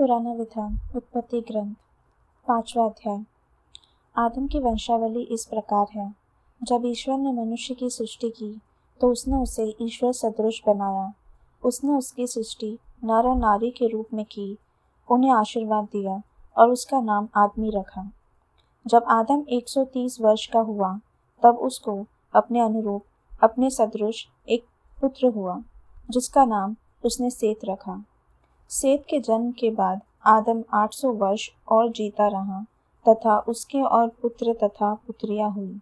पुराना विधान, उत्पत्ति ग्रंथ, पांचवा अध्याय। आदम की वंशावली इस प्रकार है। जब ईश्वर ने मनुष्य की सृष्टि की तो उसने उसे ईश्वर सदृश बनाया। उसने उसकी सृष्टि नर और नारी के रूप में की, उन्हें आशीर्वाद दिया और उसका नाम आदमी रखा। जब आदम 130 वर्ष का हुआ, तब उसको अपने अनुरूप, अपने सदृश एक पुत्र हुआ, जिसका नाम उसने सेत रखा। सेत के जन्म के बाद आदम 800 वर्ष और जीता रहा, तथा उसके और पुत्र तथा पुत्रियाँ हुई।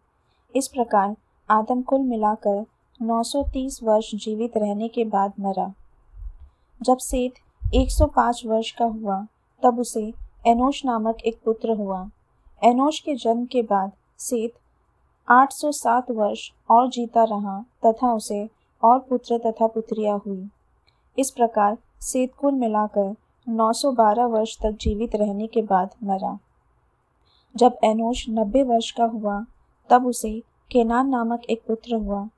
इस प्रकार आदम कुल मिलाकर 930 वर्ष जीवित रहने के बाद मरा। जब सेत 105 वर्ष का हुआ, तब उसे एनोश नामक एक पुत्र हुआ। एनोश के जन्म के बाद सेत 807 वर्ष और जीता रहा, तथा उसे और पुत्र तथा पुत्रियाँ हुई। इस प्रकार सेत कुल मिलाकर 912 वर्ष तक जीवित रहने के बाद मरा। जब एनोश 90 वर्ष का हुआ, तब उसे केनान नामक एक पुत्र हुआ।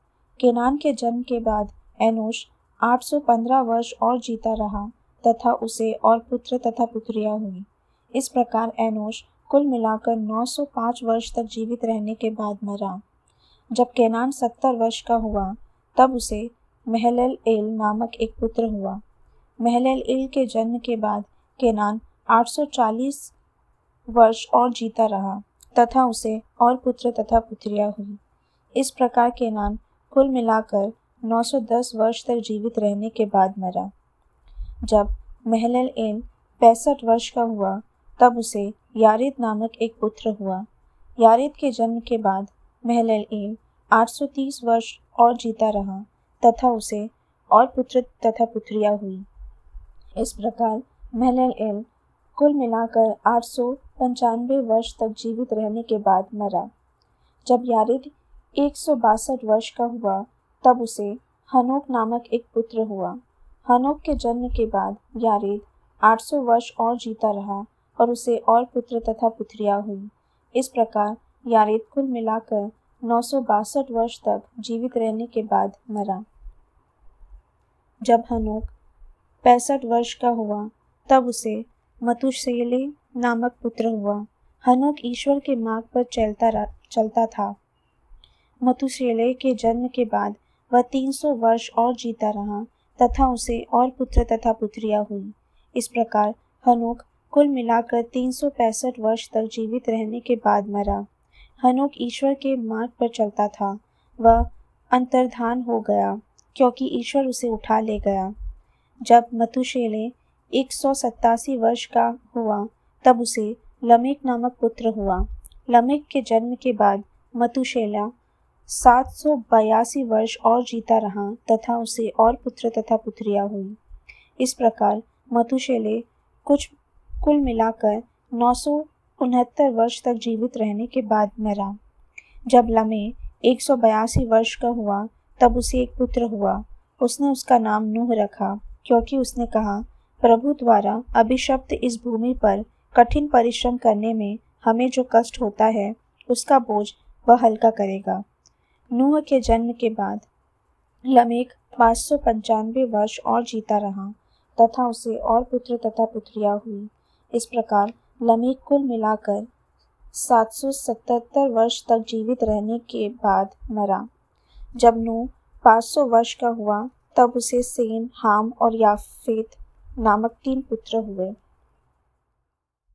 केनान के जन्म के बाद एनोश 815 वर्ष और जीता रहा तथा उसे और पुत्र तथा पुत्रियाँ हुई। इस प्रकार एनोश कुल मिलाकर 905 वर्ष तक जीवित रहने के बाद मरा। जब केनान 70 वर्ष का हुआ, तब उसे महलल एल नामक एक पुत्र हुआ। महलल इल के जन्म के बाद केनान 840 वर्ष और जीता रहा, तथा उसे और पुत्र तथा पुत्रियाँ हुई। इस प्रकार केनान कुल मिलाकर 910 वर्ष तक जीवित रहने के बाद मरा। जब महलल एल पैंसठ वर्ष का हुआ, तब उसे यारिद नामक एक पुत्र हुआ। यारिद के जन्म के बाद महलल एल 830 वर्ष और जीता रहा, तथा उसे और पुत्र तथा पुत्रियाँ हुई। इस प्रकार महलल एल कुल मिलाकर आठ सौ पंचानवे वर्ष तक जीवित रहने के बाद मरा। जब यारिद एक सौ बासठ वर्ष का हुआ, तब उसे हनोक नामक एक पुत्र हुआ। हनोक के जन्म के बाद यारिद 800 वर्ष और जीता रहा और उसे और पुत्र तथा पुत्रियाँ हुई। इस प्रकार यारिद कुल मिलाकर नौ सौ बासठ वर्ष तक जीवित रहने के बाद मरा। जब हनोक पैंसठ वर्ष का हुआ। तब उसे मतुशेले नामक पुत्र हुआ। हनोक ईश्वर के मार्ग पर चलता चलता था। मतुशेले के जन्म के बाद वह तीन सौ वर्ष और जीता रहा तथा उसे और पुत्र तथा पुत्रियाँ हुई। इस प्रकार हनोक कुल मिलाकर तीन सौ पैंसठ वर्ष तक जीवित रहने के बाद मरा। हनोक ईश्वर के मार्ग पर चलता था। वह अंतर्धान हो गया, क्योंकि ईश्वर उसे उठा ले गया। जब मतुशेले एक वर्ष का हुआ, तब उसे लमेक नामक पुत्र हुआ। लमेक के जन्म के बाद मतुशेला सात वर्ष और जीता रहा तथा उसे और पुत्र तथा पुत्रियाँ हुई। इस प्रकार मतुशेले कुछ कुल मिलाकर नौ सौ उनहत्तर वर्ष तक जीवित रहने के बाद मरा जब लमे एक सौ बयासी वर्ष का हुआ, तब उसे एक पुत्र हुआ। उसने उसका नाम नूह रखा। क्योंकि उसने कहा, प्रभु द्वारा अभिशप्त इस भूमि पर कठिन परिश्रम करने में हमें जो कष्ट होता है, उसका बोझ वह हल्का करेगा। नूह के जन्म के बाद लमेक पाँच सौ पंचानवे वर्ष और जीता रहा, तथा उसे और पुत्र तथा पुत्रियाँ हुई। इस प्रकार लमेक कुल मिलाकर सात सौ सतहत्तर वर्ष तक जीवित रहने के बाद मरा। जब नूह पाँच सौ वर्ष का हुआ तब उसे सेन हाम और याफेत नामक तीन पुत्र हुए।